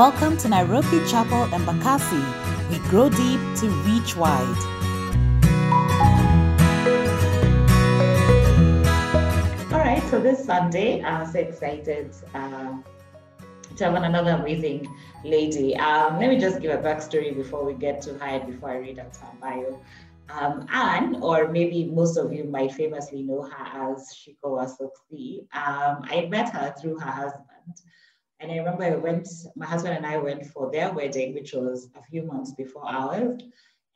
Welcome to Nairobi Chapel Embakasi. We grow deep to reach wide. All right, so this Sunday, I'm so excited uh, to have another amazing lady. Um, let me just give a backstory before we get to her, before I read out her bio. Um, Anne, or maybe most of you might famously know her as Shiko Wasoksi. Um, I met her through her husband. And I remember I went, my husband and I went for their wedding, which was a few months before ours.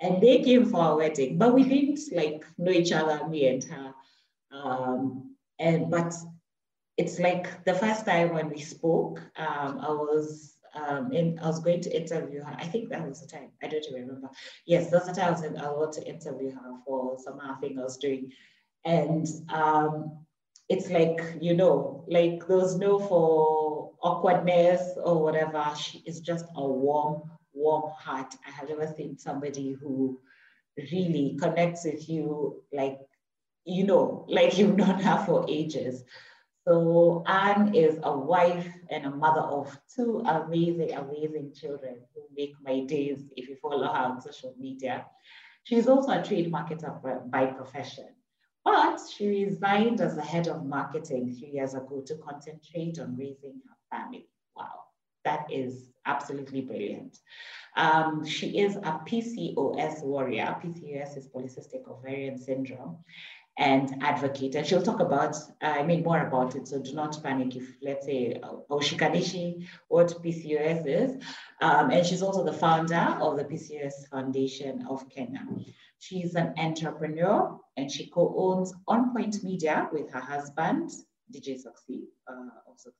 And they came for our wedding, but we didn't like know each other, me and her. Um, and but it's like the first time when we spoke, um, I was um, in, I was going to interview her. I think that was the time. I don't even remember. Yes, that's the time I was in, I was to interview her for some thing I was doing, and um, it's like you know, like there's no for awkwardness or whatever. She is just a warm, warm heart. I have never seen somebody who really connects with you like you know, like you've known her for ages. So Anne is a wife and a mother of two amazing, amazing children who make my days if you follow her on social media. She's also a trade marketer by profession, but she resigned as the head of marketing three years ago to concentrate on raising her family. Wow, that is absolutely brilliant. Um, she is a PCOS warrior. PCOS is polycystic ovarian syndrome and advocate. And she'll talk about, I mean, more about it. So do not panic if, let's say, Oshikanishi, what PCOS is. Um, and she's also the founder of the PCOS Foundation of Kenya. She's an entrepreneur and she co-owns On Point Media with her husband, DJ Soxy, uh, also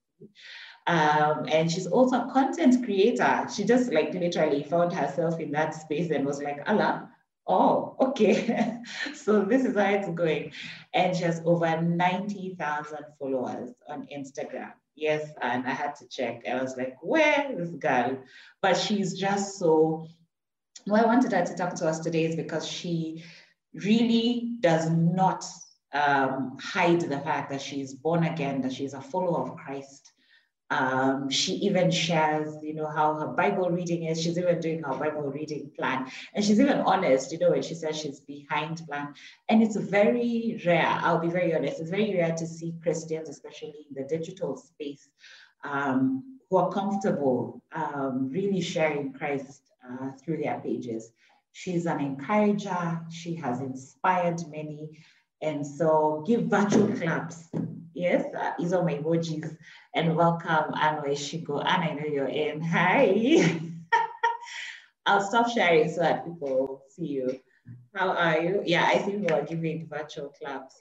um, and she's also a content creator. She just like literally found herself in that space and was like, Allah, oh, okay. so this is how it's going. And she has over 90,000 followers on Instagram. Yes, and I had to check. I was like, where is this girl? But she's just so, why I wanted her to talk to us today is because she really does not um, hide the fact that she's born again, that she's a follower of Christ, um, she even shares, you know, how her Bible reading is. She's even doing her Bible reading plan. And she's even honest, you know, when she says she's behind plan. And it's very rare, I'll be very honest, it's very rare to see Christians, especially in the digital space, um, who are comfortable um, really sharing Christ uh, through their pages. She's an encourager. She has inspired many. And so give virtual claps. Yes, uh, these are my emojis and welcome Anne Shiko. Anne, I know you're in. Hi. I'll stop sharing so that people see you. How are you? Yeah, I think we are giving virtual claps.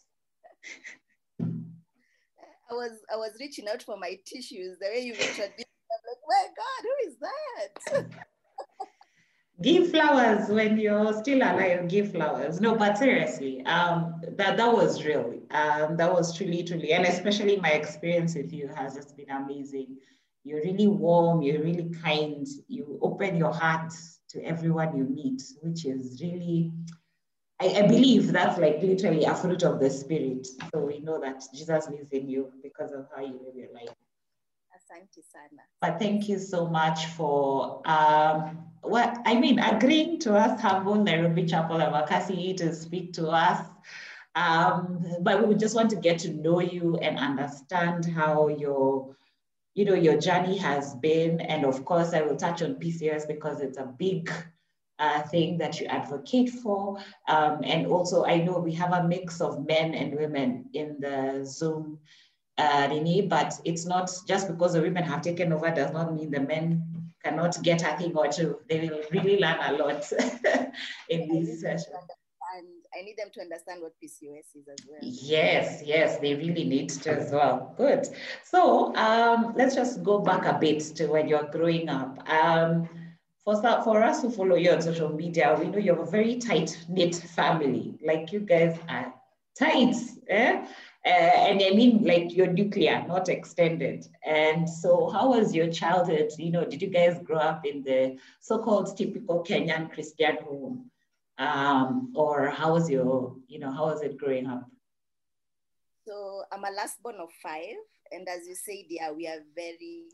I was I was reaching out for my tissues. The way you introduced, I'm like, my God, who is that? give flowers when you're still alive give flowers. No but seriously um that that was real. Um that was truly truly and especially my experience with you has just been amazing. You're really warm you're really kind you open your heart to everyone you meet which is really I, I believe that's like literally a fruit of the spirit. So we know that jesus lives in you because of how you live your life. But thank you so much for, um, what I mean, agreeing to us, humble Nairobi Chapel Embakasi to speak to us. Um, but we just want to get to know you and understand how your, you know, your journey has been. And of course, I will touch on PCS because it's a big uh, thing that you advocate for. Um, and also, I know we have a mix of men and women in the Zoom uh, but it's not just because the women have taken over does not mean the men cannot get a thing or two. They will really learn a lot in this session. And I need them to understand what PCOS is as well. Yes, yes, they really need to as well. Good. So um, let's just go back a bit to when you're growing up. Um, for, for us who follow you on social media, we know you have a very tight knit family. Like you guys are tight. Eh? Uh, and I mean like your nuclear, not extended. And so how was your childhood? You know, did you guys grow up in the so-called typical Kenyan Christian home? Um, or how was your, you know, how was it growing up? So I'm a last born of five. And as you said, yeah, we are very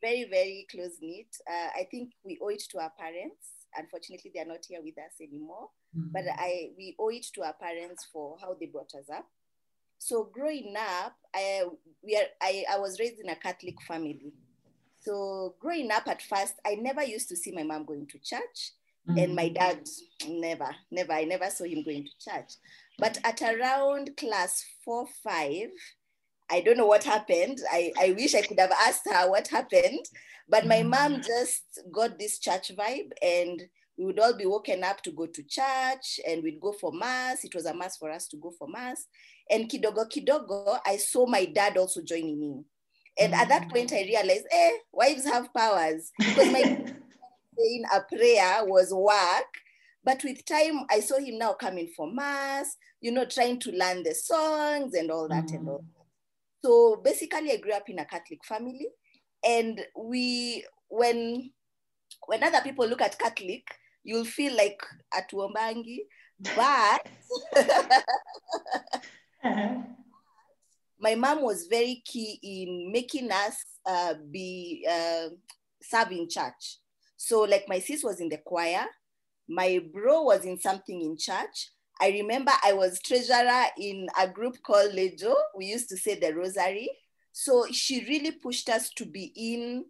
very, very close knit. Uh, I think we owe it to our parents. Unfortunately, they are not here with us anymore. Mm. But I we owe it to our parents for how they brought us up. So growing up, I we are I, I was raised in a Catholic family. So growing up at first, I never used to see my mom going to church. Mm-hmm. And my dad, never, never, I never saw him going to church. But at around class four, five, I don't know what happened. I, I wish I could have asked her what happened. But my mom mm-hmm. just got this church vibe and we would all be woken up to go to church and we'd go for mass. It was a mass for us to go for mass. And kidogo kidogo, I saw my dad also joining in. And at that point, I realized, eh, wives have powers. Because my saying a prayer was work. But with time, I saw him now coming for mass, you know, trying to learn the songs and all that and all. So basically, I grew up in a Catholic family, and we, when, when other people look at Catholic, you'll feel like at Wombangi, but my mom was very key in making us uh, be uh, serving church. So, like my sis was in the choir, my bro was in something in church. I remember I was treasurer in a group called Lejo. We used to say the Rosary. So she really pushed us to be in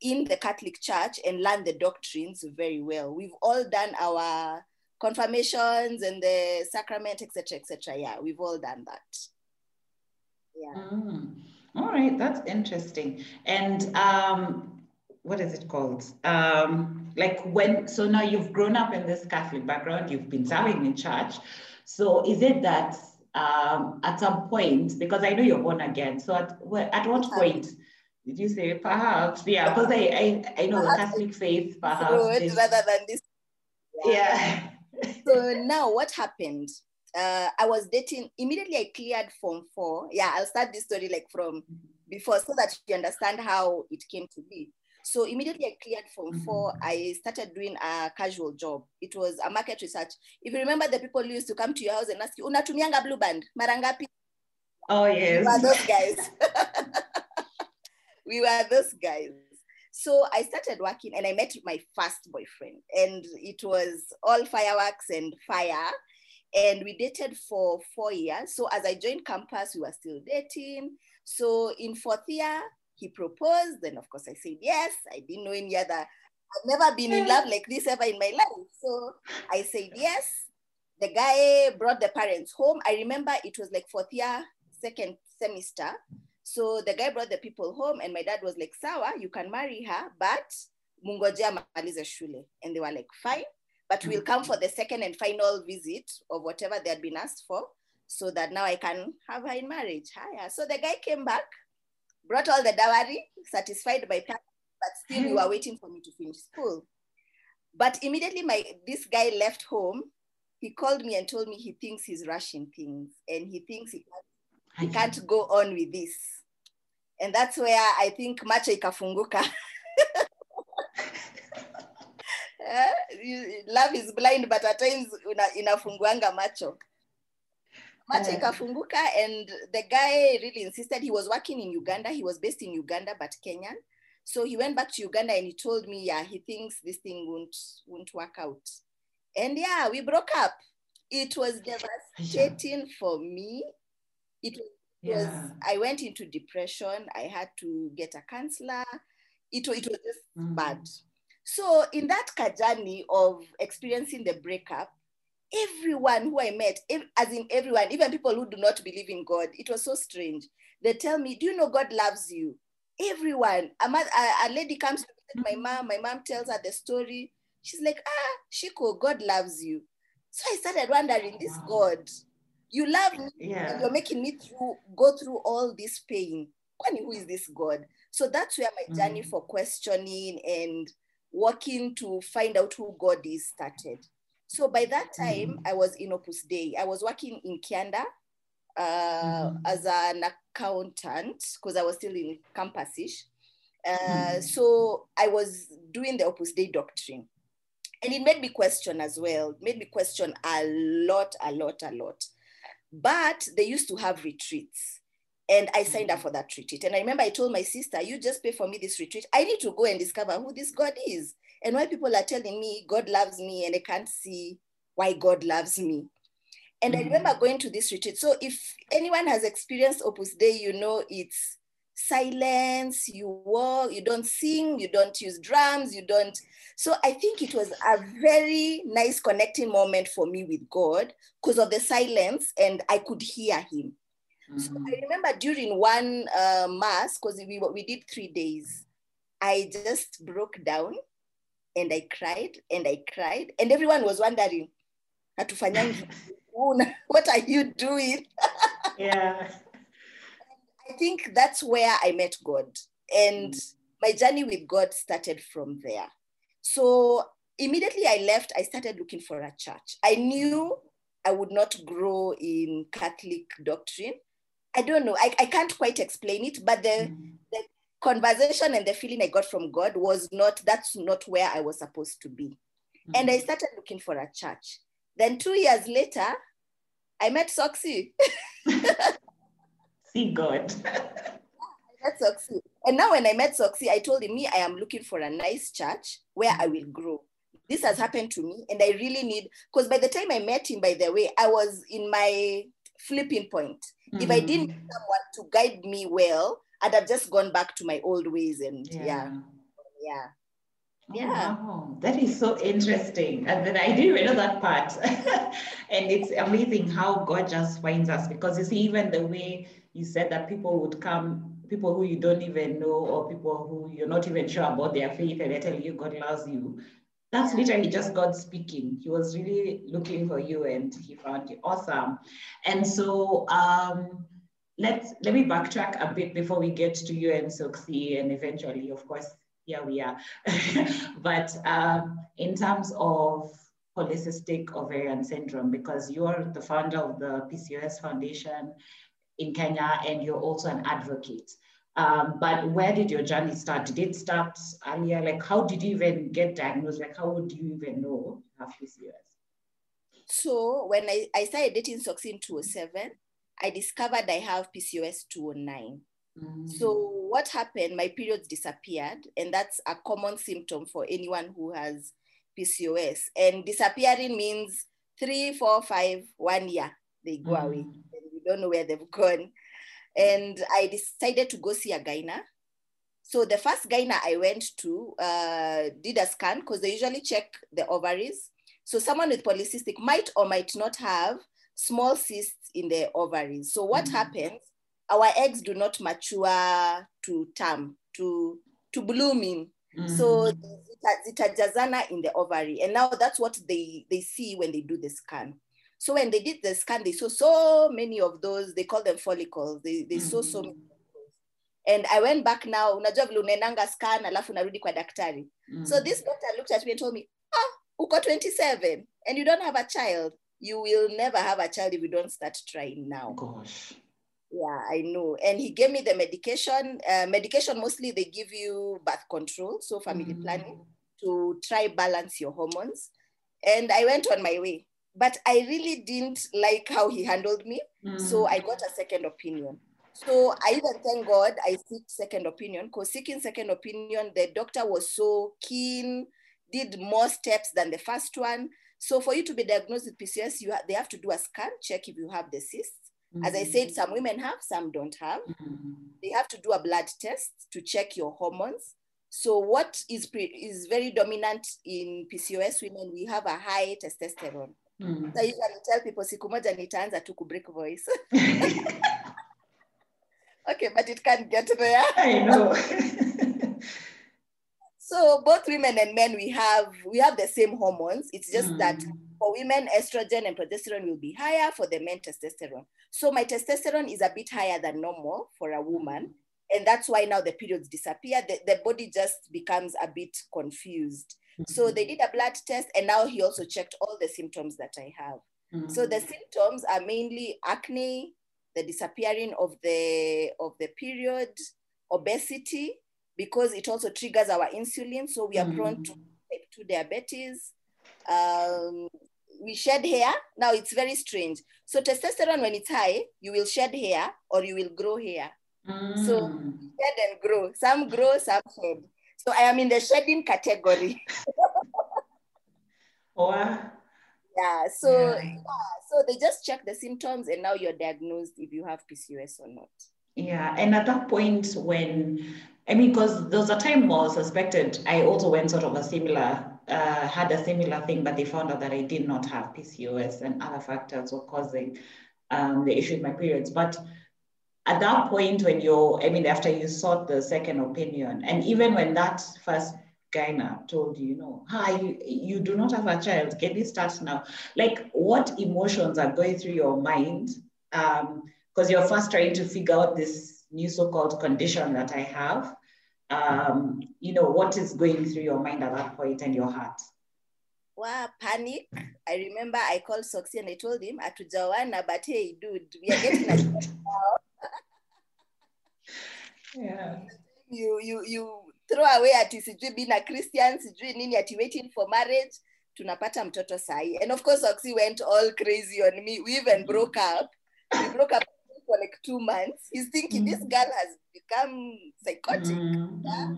in the Catholic Church and learn the doctrines very well. We've all done our confirmations and the sacrament, etc., etc. Yeah, we've all done that. Yeah. Mm. All right, that's interesting. And um, what is it called? Um, like when, so now you've grown up in this Catholic background, you've been serving in church. So is it that um, at some point, because I know you're born again, so at, at what point did you say perhaps? Yeah, because I, I, I know the Catholic faith perhaps. Is- rather than this. yeah. So now what happened? Uh, I was dating, immediately I cleared form four. Yeah, I'll start this story like from before so that you understand how it came to be. So immediately I cleared form four, I started doing a casual job. It was a market research. If you remember the people who used to come to your house and ask you, unatumianga blue band, marangapi? Oh, yes. those guys. we were those guys. So I started working and I met my first boyfriend, and it was all fireworks and fire. And we dated for four years. So as I joined campus, we were still dating. So in fourth year, he proposed. Then, of course, I said yes. I didn't know any other. I've never been in love like this ever in my life. So I said yes. The guy brought the parents home. I remember it was like fourth year, second semester. So the guy brought the people home, and my dad was like, Sawa, you can marry her, but mungoje amalize shule. And they were like, fine, but we'll come for the second and final visit of whatever they had been asked for, so that now I can have her in marriage. Hiya. So the guy came back, brought all the dowry, satisfied my parents, but still we were hmm. waiting for me to finish school. But immediately my this guy left home, he called me and told me he thinks he's rushing things and he thinks he can't, he can't go on with this. And that's where I think macho ikafunguka. Eh, you- love is blind, but at times una- inafunguanga macho. Macho Yeah. ikafunguka and the guy really insisted he was working in Uganda. He was based in Uganda, but Kenyan. So he went back to Uganda and he told me, yeah, he thinks this thing won't, won't work out. And yeah, we broke up. It was devastating for me. It was was Yeah. I went into depression. I had to get a counselor. It, it was just Mm. bad. So in that journey of experiencing the breakup, everyone who I met, as in everyone, even people who do not believe in God, it was so strange. They tell me, "Do you know God loves you?" Everyone. A, mo- a, a lady comes to visit my mom. My mom tells her the story. She's like, "Ah, Shiko, God loves you." So I started wondering, this Wow. God, you love me, and Yeah. you're making me through go through all this pain. Kwani, Who is this God? So that's where my journey Mm. for questioning and working to find out who God is started. So by that time, Mm. I was in Opus Dei. I was working in Kianda uh, Mhm. as an accountant because I was still in campus-ish. Uh, Mhm. So I was doing the Opus Dei doctrine. And it made me question as well, It made me question a lot, a lot, a lot. But they used to have retreats. And I signed up for that retreat. And I remember I told my sister, You just pay for me this retreat. I need to go and discover who this God is and why people are telling me God loves me and I can't see why God loves me. And mm-hmm. I remember going to this retreat. So if anyone has experienced Opus Dei, you know it's silence, you walk, you don't sing, you don't use drums, you don't. So I think it was a very nice connecting moment for me with God because of the silence and I could hear him. Mm-hmm. So I remember during one uh, mass, because we, we did three days, I just broke down and I cried and I cried and everyone was wondering, what are you doing? yeah. I think that's where I met God. And mm. my journey with God started from there. So immediately I left, I started looking for a church. I knew I would not grow in Catholic doctrine. I don't know, I, I can't quite explain it, but the, mm. the conversation and the feeling I got from God was not, that's not where I was supposed to be. Mm. And I started looking for a church. Then two years later, I met Soxy. See God. I met Soxy. And now when I met Soxy, I told him, me, I am looking for a nice church where I will grow. This has happened to me and I really need, because by the time I met him, by the way, I was in my flipping point. Mm-hmm. If I didn't have someone to guide me well, I'd have just gone back to my old ways and yeah. Yeah. yeah. Oh, yeah. Wow. That is so interesting. And then I didn't even know that part. and it's amazing how God just finds us because you see, even the way you said that people would come, people who you don't even know, or people who you're not even sure about their faith, and they tell you God loves you. That's literally just God speaking. He was really looking for you and he found you awesome. And so um, let's let me backtrack a bit before we get to you and Soxy and eventually, of course, here we are. but um, in terms of polycystic ovarian syndrome, because you're the founder of the PCOS Foundation, in Kenya, and you're also an advocate. Um, but where did your journey start? Did it start earlier? Like, how did you even get diagnosed? Like, how would you even know you have PCOS? So, when I, I started dating Soxy in 2007, I discovered I have PCOS 209. Mm. So, what happened? My periods disappeared, and that's a common symptom for anyone who has PCOS. And disappearing means three, four, five, one year, they go mm. away don't know where they've gone. And I decided to go see a gyna. So the first gyna I went to uh, did a scan because they usually check the ovaries. So someone with polycystic might or might not have small cysts in the ovaries. So what mm-hmm. happens? Our eggs do not mature to term, to, to blooming. Mm-hmm. So zitajazana in the ovary. And now that's what they, they see when they do the scan. So when they did the scan, they saw so many of those, they call them follicles. They, they mm-hmm. saw so many and I went back now, unajua vile unaendanga scan alafu narudi kwa daktari. Mm. So this doctor looked at me and told me, ah, uko 27 and you don't have a child. You will never have a child if you don't start trying now. Gosh. Yeah, I know. And he gave me the medication. Uh, medication mostly they give you birth control, so family mm. planning to try balance your hormones. And I went on my way but I really didn't like how he handled me. Mm. So I got a second opinion. So I even thank God I seek second opinion because seeking second opinion, the doctor was so keen, did more steps than the first one. So for you to be diagnosed with PCOS, you ha- they have to do a scan, check if you have the cysts. Mm-hmm. As I said, mm-hmm. some women have, some don't have. Mm-hmm. They have to do a blood test to check your hormones. So what is pre- is very dominant in PCOS women, we have a high testosterone. Mm. So I usually tell people siku moja nitaanza tu break voice. okay, but it can't get there. I know. so both women and men we have we have the same hormones. It's just mm. that for women, estrogen and progesterone will be higher, for the men, testosterone. So my testosterone is a bit higher than normal for a woman. And that's why now the periods disappear. The, the body just becomes a bit confused. So they did a blood test, and now he also checked all the symptoms that I have. Mm-hmm. So the symptoms are mainly acne, the disappearing of the of the period, obesity, because it also triggers our insulin, so we are mm-hmm. prone to type 2 diabetes. Um, we shed hair. Now it's very strange. So testosterone, when it's high, you will shed hair or you will grow hair. Mm. So shed and grow. Some grow, some shed. So I am in the shedding category. Wow. Yeah. So Yeah. yeah. So they just check the symptoms and now you're diagnosed if you have PCOS or not. Yeah, and at that point when, I mean, because there was a time where I was suspected, I also went sort of a similar, uh, had a similar thing, but they found out that I did not have PCOS and other factors were causing um, the issue with my periods. But at that point when you're, I mean, after you sought the second opinion, and even when that first gyna told you, you know, hi, you, you do not have a child, can you start now? Like what emotions are going through your mind? Um, because you're first trying to figure out this new so-called condition that I have. Um, you know, what is going through your mind at that point and your heart? Wow, panic. I remember I called Soxy and I told him, Atujawana, but hey, dude, we are getting a Yeah. you you you throw away ati sijui being a Christian, sijui nini ati waiting for marriage. Tunapata mtoto sahi. And of course, Soxy went all crazy on me. We even broke up. We broke up for like two months. He's thinking this girl has become psychotic. Mm, mm,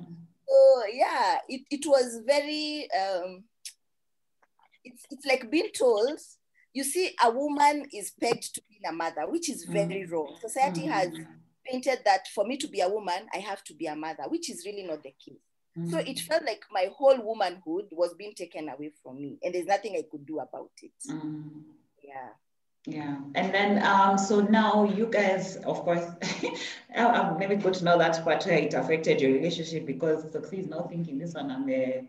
So yeah, it, it was very um it's it's like being told, you see, a woman is pegged to being a mother, which is very wrong. Society has mm, painted that for me to be a woman, I have to be a mother, which is really not the case. So mm, it felt like my whole womanhood was being taken away from me, and there's nothing I could do about it. mm. Yeah. Yeah, and then um, so now you guys, of course, I'm maybe good to know that part where it affected your relationship because Soxy is now thinking this one I'm a,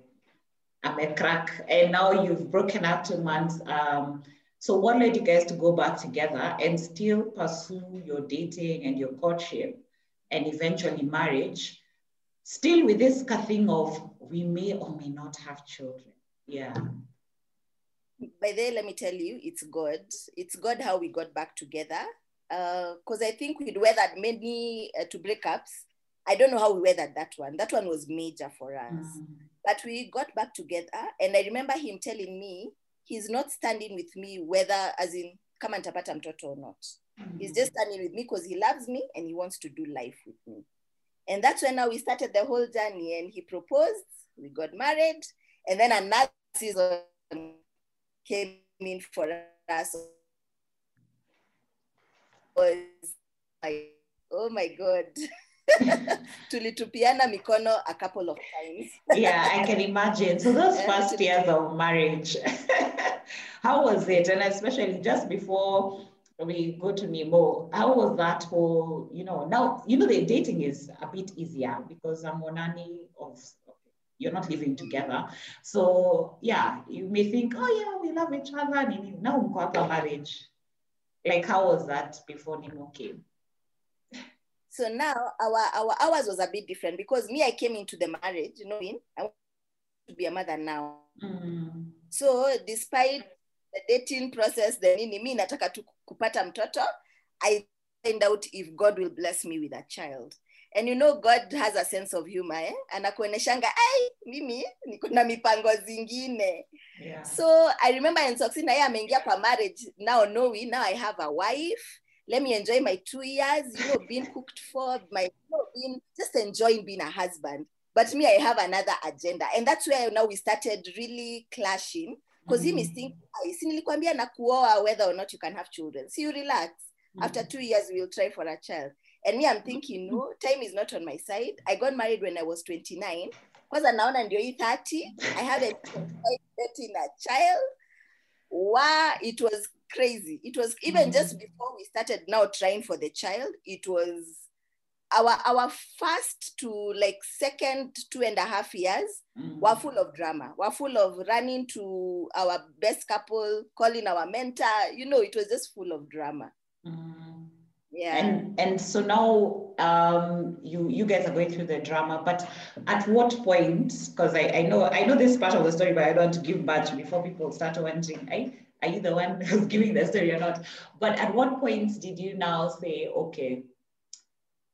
I'm a crack, and now you've broken up two months. Um, so what led you guys to go back together and still pursue your dating and your courtship, and eventually marriage, still with this thing of we may or may not have children. Yeah. by then let me tell you it's god. It's god how we got back together. Because i think we'd weathered many uh, to breakups. I don't know how we weathered that one. That one was major for us. Mm, but we got back together and i remember him telling me he's not standing with me whether as in come kama nitapata mtoto or not. Mm-hmm. He's just standing with me because he loves me and he wants to do life with me. And that's when now we started the whole journey and he proposed we got married and then another season came in for us. Was like oh my god tulitupiana mikono a couple of times yeah, I can imagine. So those first years of marriage, how was it? And especially just before we go to Nemo, how was that whole, you know, now, you know, the dating is a bit easier because I'm Monani of, you're not living together. So yeah, you may think, oh yeah, we love each other. nini. Now marriage. Like how was that before Nemo came? So now our our ours was a bit different because me i came into the marriage knowing i want to be a mother now. Mm, so despite the dating process the nini mi nataka tu kupata mtoto i find out if god will bless me with a child. And you know god has a sense of humor eh? anakuoneshanga ai mimi niko na mipango zingine. Yeah. so i remember ensoxi na yeye ameingia kwa marriage now knowing now i have a wife let me enjoy my two years you know being cooked for my you know, being just enjoying being a husband. But me i have another agenda. And that's where now we started really clashing. Because mm-hmm. him is thinking "Ai, si nilikwambia na kuoa whether or not you can have children. So you relax. Mm-hmm. After two years we'll try for a child. And me i'm thinking no time is not on my side. I got married when i was 29 kwanza naona ndio hii 30 i haven't getting a child wow it was crazy it was even Mhm. just before we started now trying for the child it was our our first to like second two and a half years Mm. were full of drama were full of running to our best couple calling our mentor you know it was just full of drama Mm. yeah And and so now um, you you guys are going through the drama, but at what point? Because I, I know I know this part of the story, but I don't give much before people start wondering, I, are you the one who's giving the story or not? But at what point did you now say, okay,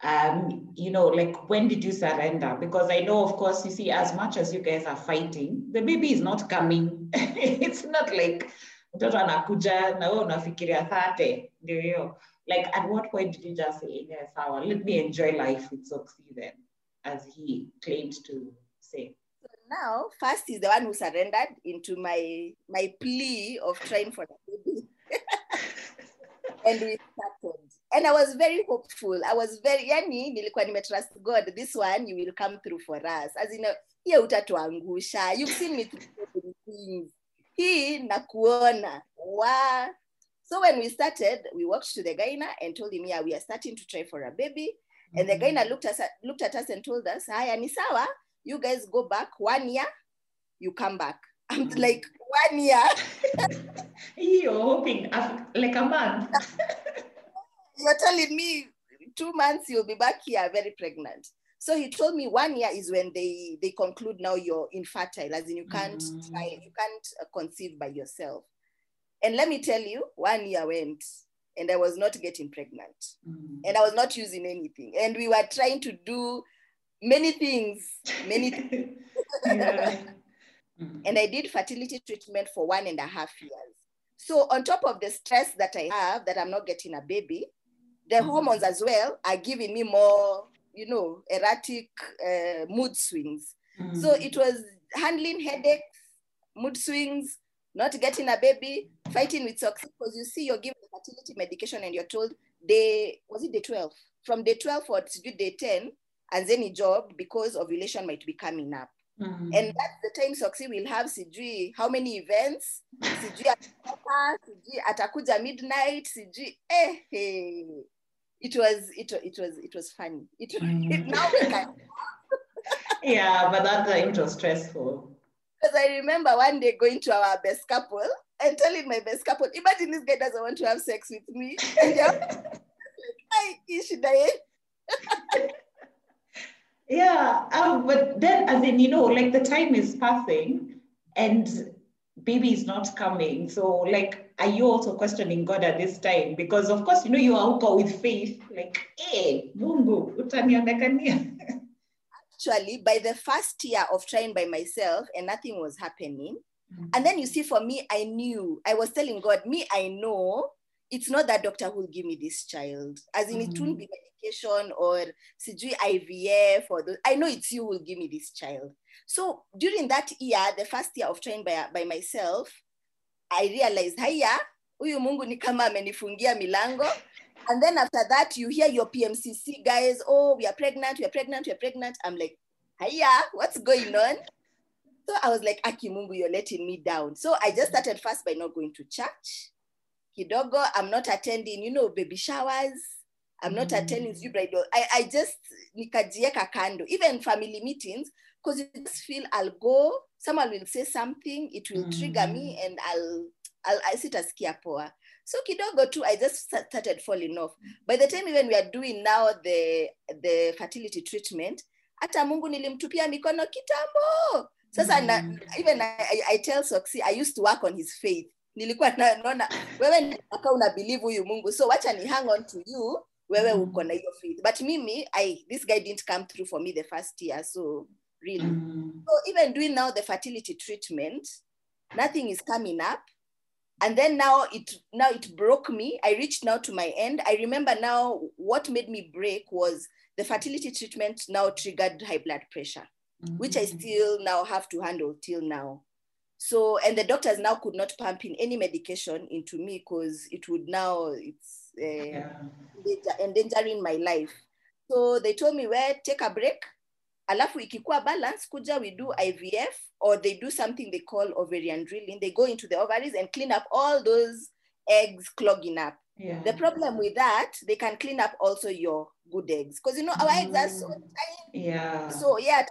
um, you know, like when did you surrender? Because I know, of course, you see, as much as you guys are fighting, the baby is not coming. it's not like mtoto anakuja na wewe unafikiria thate ndio hiyo like at what point did you just say yeah, sawa let me enjoy life with Soxy then as he claimed to say now first is the one who surrendered into my my plea of trying for the baby. And we started and i was very hopeful. I was very yani nilikuwa nimetrust god this one you will come through for us. As in hiyo utatuangusha. You've seen me through things. Hii nakuona. Wa so when we started we walked to the gyna and told him yeah we are starting to try for a baby. And the mm-hmm. gyna looked, us, looked at us and told us haya ni sawa you guys go back one year you come back. I'm Mm. like one year. You're hoping. Af- like a month you're telling me two months you'll be back here very pregnant. So he told me one year is when they they conclude now you're infertile as in you can't Mm. try you can't uh, conceive by yourself. And let me tell you one year went and i was not getting pregnant. Mm. and i was not using anything. And we were trying to do many things many yeah. Mm. and I did fertility treatment for one and a half years. So on top of the stress that I have that I'm not getting a baby, the Mhm. hormones as well are giving me more, you know, erratic uh, mood swings. So Mm. it was handling headaches, mood swings, not getting a baby, fighting with Soxy because you see you're given fertility medication and you're told day was it day 12? From day 12 or to day 10, and any job because ovulation might be coming up. Mm. And that's the time Soxy will have sijui how many events, sijui atatoka, sijui atakuja midnight, sijui eh, hey. It was it, it was it was funny. It, it Mm. now we can yeah, but that time it was stressful. because I remember one day going to our best couple and telling my best couple, imagine this guy doesn't want to have sex with me. And they're like, "Ai, hii shida yetu." Yeah, um, but then, as in, you know, like the time is passing and baby is not coming. So, like, are you also questioning God at this time? Because, of course, you know, you are out with faith, like, hey, Mungu, utanionekania. Actually, by the first year of trying by myself and nothing was happening, And then you see, for me, I knew, I was telling God, me, I know it's not that doctor who will give me this child. As in, it won't mm-hmm. be medication or CG IVF or the, I know it's you who will give me this child. So during that year, the first year of trying by, by myself, I realized, haya, huyu Mungu ni kama amenifungia milango. And then after that, you hear your PMCC guys, oh, we are pregnant, we are pregnant, we are pregnant. I'm like, haya, what's going on? So I was like, Aki Mungu, you're letting me down. So I just started first by not going to church. Kidogo, I'm not attending, you know, baby showers. I'm not Mm. attending you bridal. I, I just nikajieka kando, even family meetings, because you just feel I'll go, someone will say something, it will trigger me, and I'll I'll I sit as poa. So kidogo too, I just started falling off. By the time even we are doing now the the fertility treatment, hata Mungu nilimtupia mikono kitambo. Sasa na, Mm. even I, I, I tell Soxy, I used to work on his faith. Nilikuwa na- naona wewe aka una believe huyu Mungu, so wacha ni hang on to you, wewe Mm. uko na hiyo faith. But mimi, I this guy didn't come through for me the first year, so really. Mm. So even doing now the fertility treatment, nothing is coming up. And then now it now it broke me. I reached now to my end. I remember now what made me break was the fertility treatment now triggered high blood pressure, which I Mm. still now have to handle till now. So and the doctors now could not pump in any medication into me because it would now it's uh, Yeah. endanger- endangering my life. So they told me, well, take a break. Alafu ikikuwa balance, kuja we do IVF or they do something they call ovarian drilling. They go into the ovaries and clean up all those eggs clogging up. Yeah. The problem with that, they can clean up also your good eggs because you know our eggs are so tiny. Yeah. So yeah,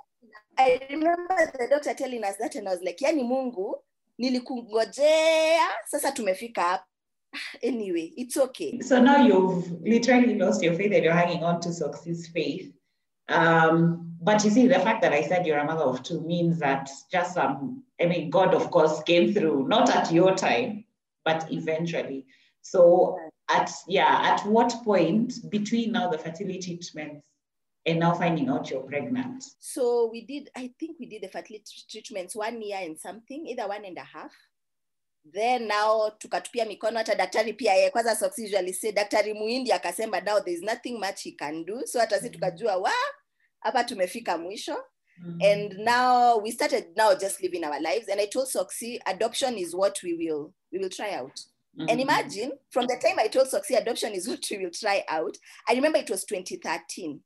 I remember the doctor telling us that and I was like, yani Mungu, nilikungojea, sasa tumefika hapa. Anyway, it's okay. So now you've literally lost your faith and you're hanging on to Soxy's faith. Um, but you see, the fact that I said you're a mother of two means that just some, I mean, God, of course, came through, not at your time, but eventually. So at yeah, at what point between now the fertility treatments and now finding out you're pregnant? So we did, I think we did the fertility treatments one year and something, either one and a half. then now tukatupia mikono hata daktari pia yeye kwanza Soxy usually say daktari muindi akasema now there is nothing much he can do. So hata si mm. tukajua wa hapa tumefika mwisho. Mm. And now we started now just living our lives. And i told soxy adoption is what we will we will try out. And mm. imagine from the time i told soxy adoption is what we will try out i remember it was 2013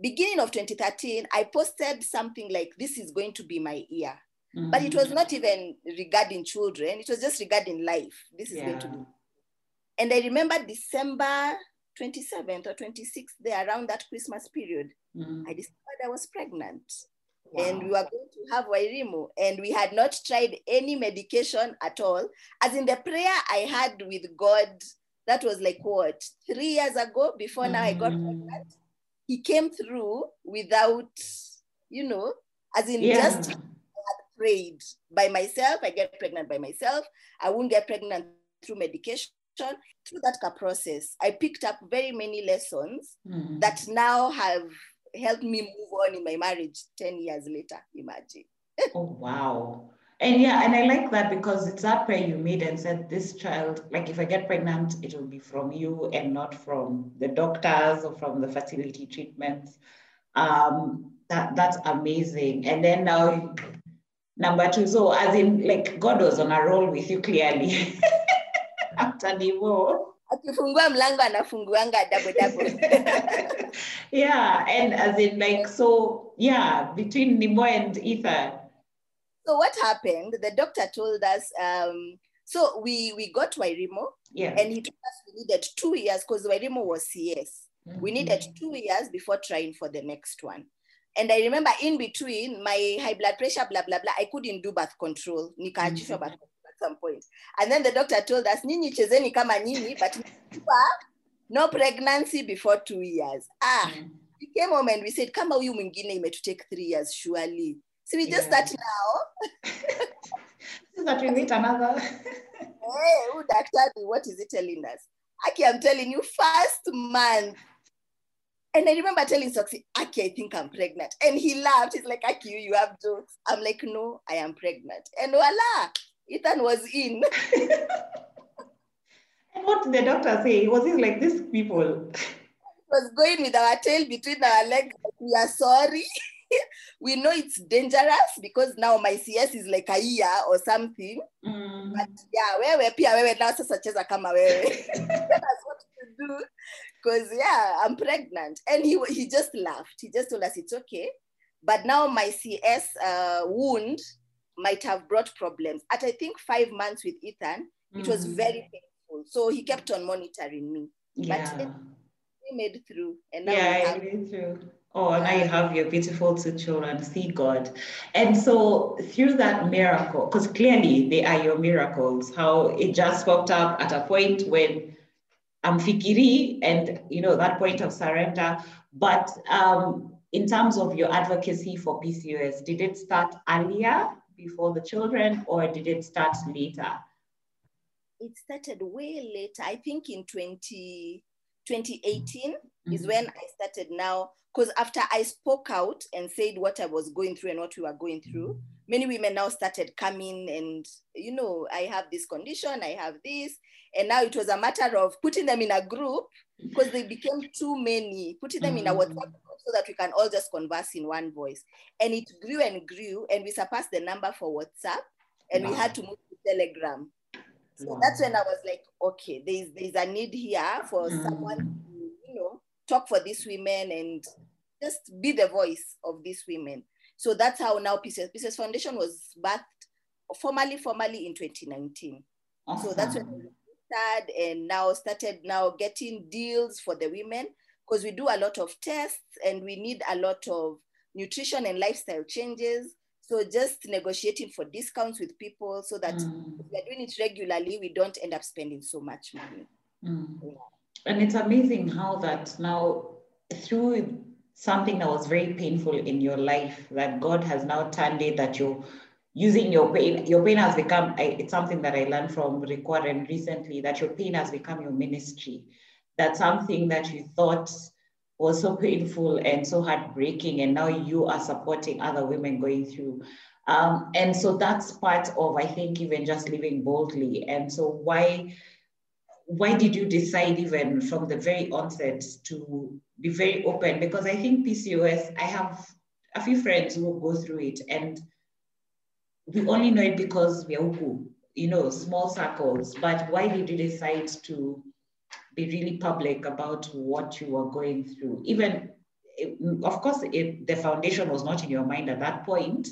beginning of 2013 i posted something like this is going to be my year. Mm. But it was not even regarding children. It was just regarding life. This is going to be and i remember december 27th or 26th there around that christmas period mm. I discovered I was pregnant. And we were going to have Wairimu, and we had not tried any medication at all. As in the prayer I had with God, that was like what, three years ago, before now I got mm. pregnant. He came through without, you know, as in Yeah. just prayed by myself. I get pregnant by myself. I won't get pregnant through medication. Through that process, I picked up very many lessons mm-hmm. that now have helped me move on in my marriage 10 years later. Imagine. Oh wow. And yeah, and I like that because it's that prayer you made and said, This child, like if I get pregnant, it will be from you and not from the doctors or from the fertility treatments. Um, that that's amazing. And then now number two, so as in like God was on a roll with you clearly after. Akifungua mlango anafunguanga double double. yeah, and as in like so yeah, between Nimo and Ethan. So what happened? The doctor told us, um, so we we got Wairimo Yeah. and he told us we needed two years because Wairimo was CS. We needed two years before trying for the next one. And I remember in between my high blood pressure, blah, blah, blah, I couldn't do birth control. Nikaachishwa birth control at some point. And then the doctor told us, nyinyi chezeni kama nyinyi, but no pregnancy before two years. Ah, we came home and we said, kama huyu mwingine imetutake three years, surely. So we just Yeah. start now. That we meet another? Hey, daktari, what is it telling us? Aki, I'm telling you, first month. And I remember telling Soxy, Aki, I think I'm pregnant. And he laughed. He's like, Aki, you have jokes. I'm like, no, I am pregnant. And voila, Ethan was in. And what did the doctor say? He was it like these people? was going with our tail between our legs. like, We are sorry. we know it's dangerous because now my CS is like a year or something. Mm. But yeah, wewe pia wewe now sasa cheza kama wewe. That's what to do. Because yeah, I'm pregnant. And he he just laughed. He just told us it's okay. But now my CS uh, wound might have brought problems. At I think five months with Ethan, it was Mm. very painful. So he kept on monitoring me. Yeah. We made through. And now Yeah, we I agree too. Oh, now you have your beautiful two children. See God. And so through that miracle, because clearly they are your miracles, how it just popped up at a point when I'm fikiri and you know that point of surrender. But um, in terms of your advocacy for PCOS, did it start earlier before the children or did it start later? it started way later. I think in 20, 2018 is Mhm. when I started now. Because after I spoke out and said what I was going through and what we were going through, many women now started coming and, you know, I have this condition, I have this. And now it was a matter of putting them in a group because they became too many, putting them in a Mhm. WhatsApp group so that we can all just converse in one voice. And it grew and grew, and we surpassed the number for WhatsApp, and we had to move to Telegram. So Wow. that's when I was like, okay, there's there's a need here for Mm. someone to, you know, talk for these women and just be the voice of these women. So that's how now PCOS PCOS Foundation was birthed formally, formally in 2019. So that's when we started and now started now getting deals for the women because we do a lot of tests and we need a lot of nutrition and lifestyle changes. So just negotiating for discounts with people so that Mm. if we're doing it regularly, we don't end up spending so much money. Mm. And it's amazing how that now, through something that was very painful in your life, that God has now turned it that you're using your pain. Your pain has become, it's something that I learned from Rick Warren recently, that your pain has become your ministry. That something that you thought was so painful and so heartbreaking, and now you are supporting other women going through Um, and so that's part of, I think, even just living boldly. And so why, why did you decide even from the very onset to be very open? Because I think PCOS, I have a few friends who go through it and we only know it because we are you know, small circles. But why did you decide to be really public about what you were going through? Even, of course, it, the foundation was not in your mind at that point,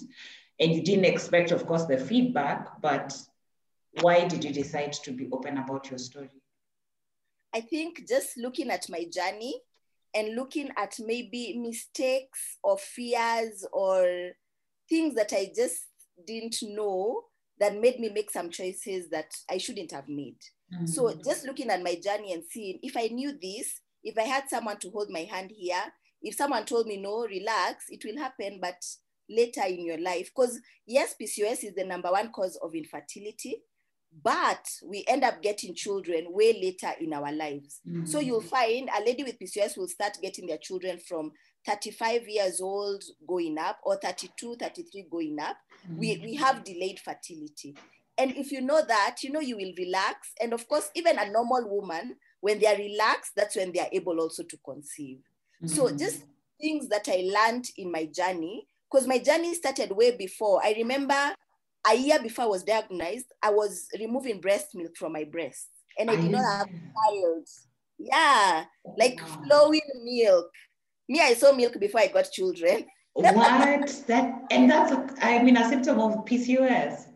and you didn't expect, of course, the feedback. But why did you decide to be open about your story? I think just looking at my journey and looking at maybe mistakes or fears or things that I just didn't know that made me make some choices that I shouldn't have made. Mm-hmm. So just looking at my journey and seeing if I knew this, if I had someone to hold my hand here, if someone told me no, relax, it will happen, but later in your life. Because yes, PCOS is the number one cause of infertility, but we end up getting children way later in our lives. Mm-hmm. So you'll find a lady with PCOS will start getting their children from 35 years old going up or 32, 33 going up. Mm-hmm. We, we have delayed fertility. And if you know that, you know, you will relax. And of course, even a normal woman, when they are relaxed, that's when they are able also to conceive. Mm-hmm. So just things that I learned in my journey, because my journey started way before. I remember a year before I was diagnosed, I was removing breast milk from my breast. And I did not have child. Yeah, like flowing milk. Me, I saw milk before I got children. what? That and that's a, I mean a symptom of PCOS.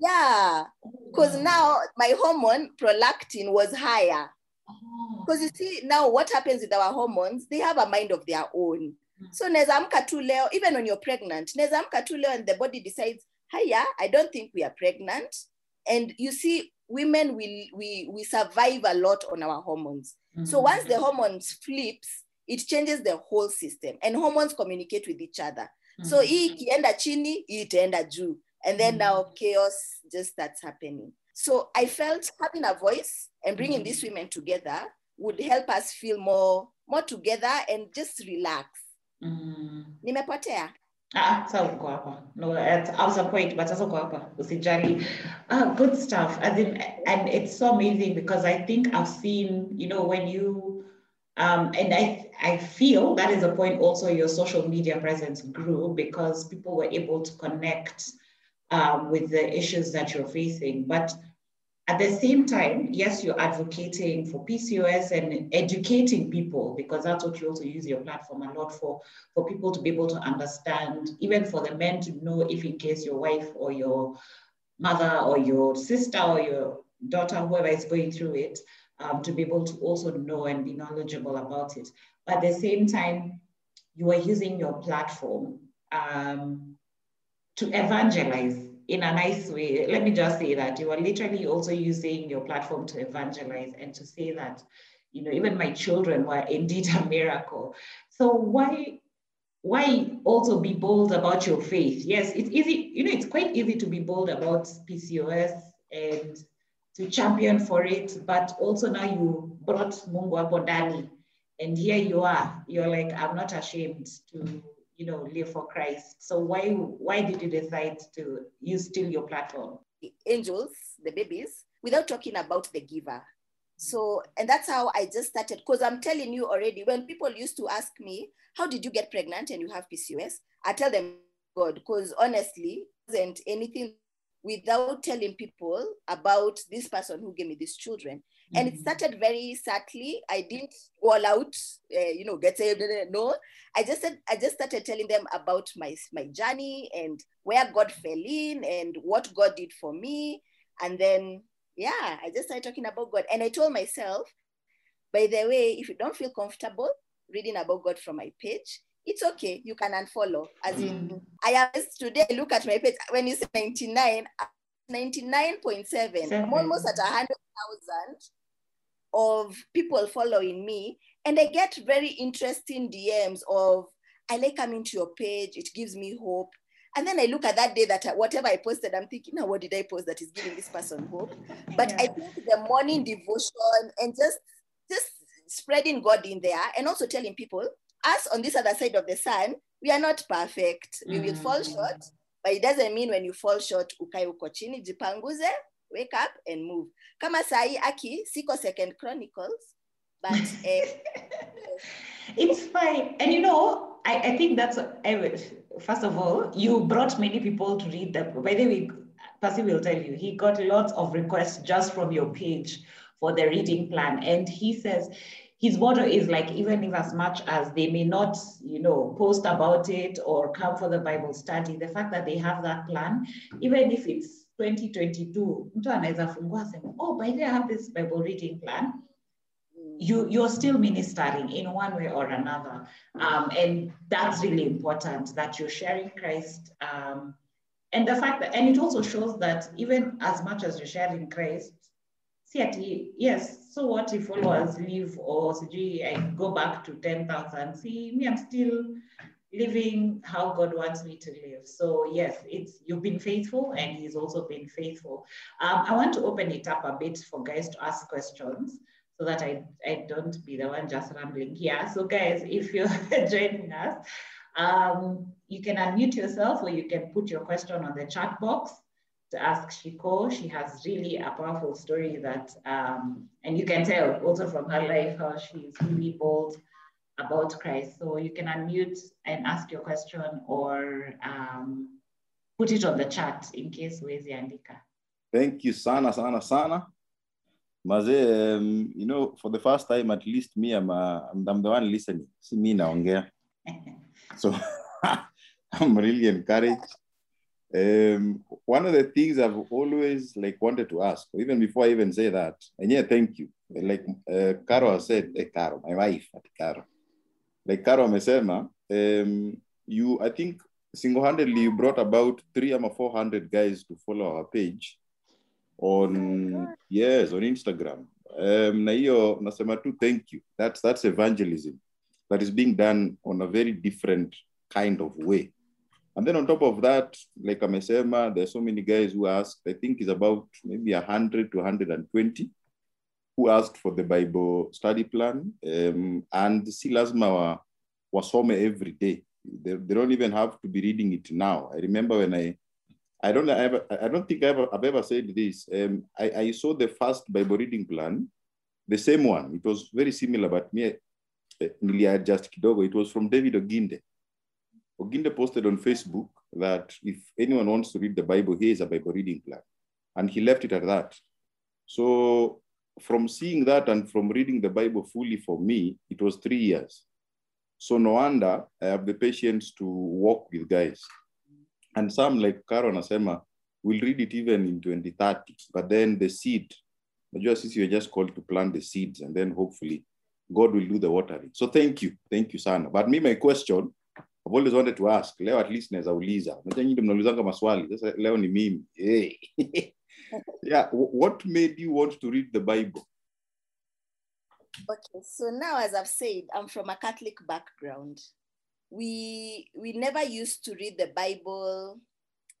Yeah, because now my hormone prolactin was higher. Because oh. you see now what happens with our hormones, they have a mind of their own. Mm. So nezamka tu leo, even when you're pregnant, nezamka tu leo and the body decides, hiya, I don't think we are pregnant. And you see, women will we we survive a lot on our hormones. Mm-hmm. So once the hormones flips, it changes the whole system and hormones communicate with each other. Mm-hmm. So hii ikienda chini, hii itaenda juu. And then mm-hmm. now chaos just starts happening. So I felt having a voice and bringing mm-hmm. these women together would help us feel more more together and just relax. Mm. Nimepotea. Ah, hapa. No, I point, but hapa. Usijali. Ah, good stuff. In, and it's so amazing because I think I've seen, you know, when you um, and I, I feel that is a point also your social media presence grew because people were able to connect um, with the issues that you're facing. But at the same time, yes, you're advocating for PCOS and educating people because that's what you also use your platform a lot for, for people to be able to understand, even for the men to know if in case your wife or your mother or your sister or your daughter, whoever is going through it, um, to be able to also know and be knowledgeable about it. But at the same time, you are using your platform um, to evangelize in a nice way. Let me just say that you are literally also using your platform to evangelize and to say that, you know, even my children were indeed a miracle. So why why also be bold about your faith? Yes, it's easy, you know, it's quite easy to be bold about PCOS and to champion for it, but also now you brought Mungu hapo ndani, and here you are. You're like, I'm not ashamed to, you know, live for Christ. So why why did you decide to use still your platform? The angels, the babies, without talking about the giver. So, and that's how I just started. Because I'm telling you already, when people used to ask me, How did you get pregnant and you have PCOS? I tell them, God, because honestly, isn't anything without telling people about this person who gave me these children. Mm-hmm. And it mm-hmm. started very subtly. I didn't all out, uh, you know, get saved. No, I just said, I just started telling them about my my journey and where God fell in and what God did for me. And then, yeah, I just started talking about God. And I told myself, by the way, if you don't feel comfortable reading about God from my page, it's okay. You can unfollow. As in, mm. I am today. Look at my page. When you say 99, 99.7, I'm almost at 100,000 of people following me. And I get very interesting DMs of, I like coming to your page. It gives me hope. And then I look at that day that I, whatever I posted, I'm thinking, now what did I post that is giving this person hope? But yeah. I think the morning devotion and just just spreading God in there and also telling people us on this other side of the sun, we are not perfect. We will fall mm. short. but it doesn't mean when you fall short ukae uko chini jipanguze wake up and move kama sahi aki siko second chronicles but eh, It's fine. And you know, I, I think that's, first of all, you brought many people to read the, by the way, Percy will tell you, he got lots of requests just from your page for the reading plan. And he says, his motto is like, even if as much as they may not, you know, post about it or come for the Bible study, the fact that they have that plan, even if it's 2022, mtu anaweza fungua aseme, oh, by the way, I have this Bible reading plan. You you're still ministering in one way or another. Um, and that's really important that you're sharing christ um, and the fact that and it also shows that even as much as you're sharing christ see yes so what if followers leave or i go back to 10000 see me i'm still living how god wants me to live so yes it's you've been faithful and he's also been faithful um, i want to open it up a bit for guys to ask questions so that I, I don't be the one just rambling here. So guys, if you're joining us, um, you can unmute yourself or you can put your question on the chat box to ask Shiko. She has really a powerful story that, um, and you can tell also from her life how she's really bold about Christ. So you can unmute and ask your question or um, put it on the chat in case huwezi andika. Thank you sana sana sana. Maze, um, you know, for the first time, at least me, I'm, uh, I'm, I'm the one listening. See me naongea. So I'm really encouraged. Um, one of the things I've always like wanted to ask, even before I even say that, and yeah, thank you. Like uh, Caro has said, eh, Caro, my wife, at Caro. Like Karo amesema, um, you, I think single-handedly you brought about three ama 400 guys to follow our page on yes on instagram. Um, na hiyo nasema tu thank you. That's, that's evangelism that is being done on a very different kind of way. And then on top of that like amesema there's so many guys who asked i think is about maybe 100 to 120 who asked for the bible study plan um, and si lazima wa, wasome every day they, they don't even have to be reading it now i remember when i I don't ever, I don't think I ever, I've ever said this. Um, I, I saw the first Bible reading plan, the same one. It was very similar, but me, uh, just kidogo. It was from David Oginde. Oginde posted on Facebook that if anyone wants to read the Bible, here is a Bible reading plan. And he left it at that. So from seeing that and from reading the Bible fully for me, it was three years. So no wonder I have the patience to walk with guys. And some like Karo Nasema will read it even in 2030, but then the seed, najua sisi we're just called to plant the seeds and then hopefully God will do the watering. So thank you, thank you sana. But me, my question, I've always wanted to ask, leo at least naweza uliza. Unajua nyinyi mnaulizanga maswali, sasa. Hey. yeah, what made you want to read the Bible? Okay, so now as I've said, I'm from a Catholic background. We we never used to read the Bible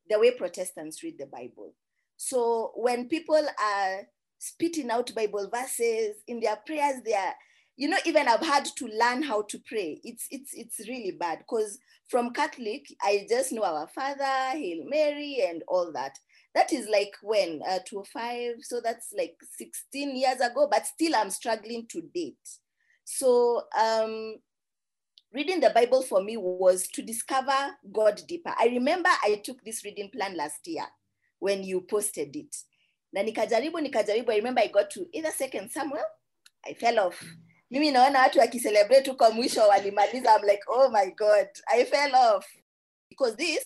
the way Protestants read the Bible. So when people are spitting out Bible verses in their prayers, they are, you know, even I've had to learn how to pray. It's it's it's really bad because from Catholic, I just know our Father, Hail Mary, and all that. That is like when uh, 205, so that's like 16 years ago, but still I'm struggling to date. So um, reading the Bible for me was to discover God deeper. I remember I took this reading plan last year when you posted it. Na nikajaribu, nikajaribu. I remember I got to either second Samuel, I fell off. Mimi naona watu wakicelebrate huko mwisho walimaliza. I'm like, oh my God, I fell off. Because this,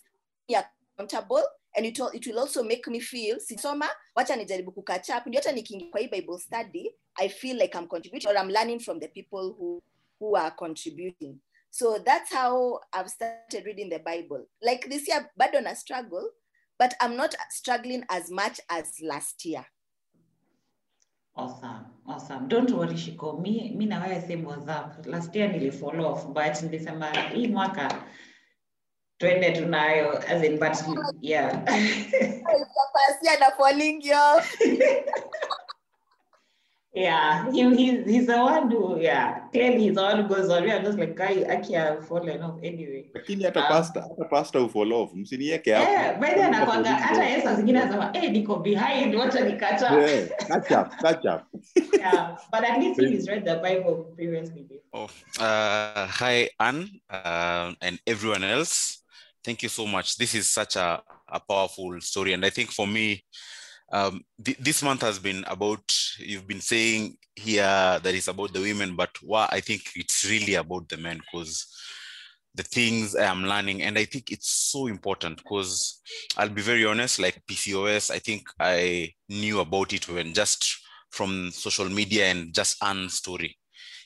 accountable and it will, it will also make me feel sisoma wacha nijaribu kukatch up ndio hata nikiingia kwa hii bible study i feel like i'm contributing or i'm learning from the people who who are contributing so that's how i've started reading the bible like this year bado na struggle but i'm not struggling as much as last year Awesome, awesome. Don't worry, Shiko. Mi, mi na wewe same up. Last year nilifall off, but nilisema hii mwaka twende tunayo as in but yeah. Pasia na falling off Yeah, he, he's, he's the one who, yeah, clearly he's the one who goes on. We are just like, guy, Aki have fallen off anyway. lakini hata Um, pasta hata pasta ufall off msinieke hapo Yeah, by then anakwanga, hata yeye saa zingine anasema, eh, niko behind, wacha nikata. Yeah, catch up catch up Yeah, but at least he's read the Bible previously before. Oh, uh, hi, Anne, uh, and everyone else. Thank you so much. This is such a, a powerful story. And I think for me, um, th- this month has been about, you've been saying here that it's about the women, but what I think it's really about the men because the things I am learning, and I think it's so important because I'll be very honest, like PCOS, I think I knew about it when just from social media and just Anne's story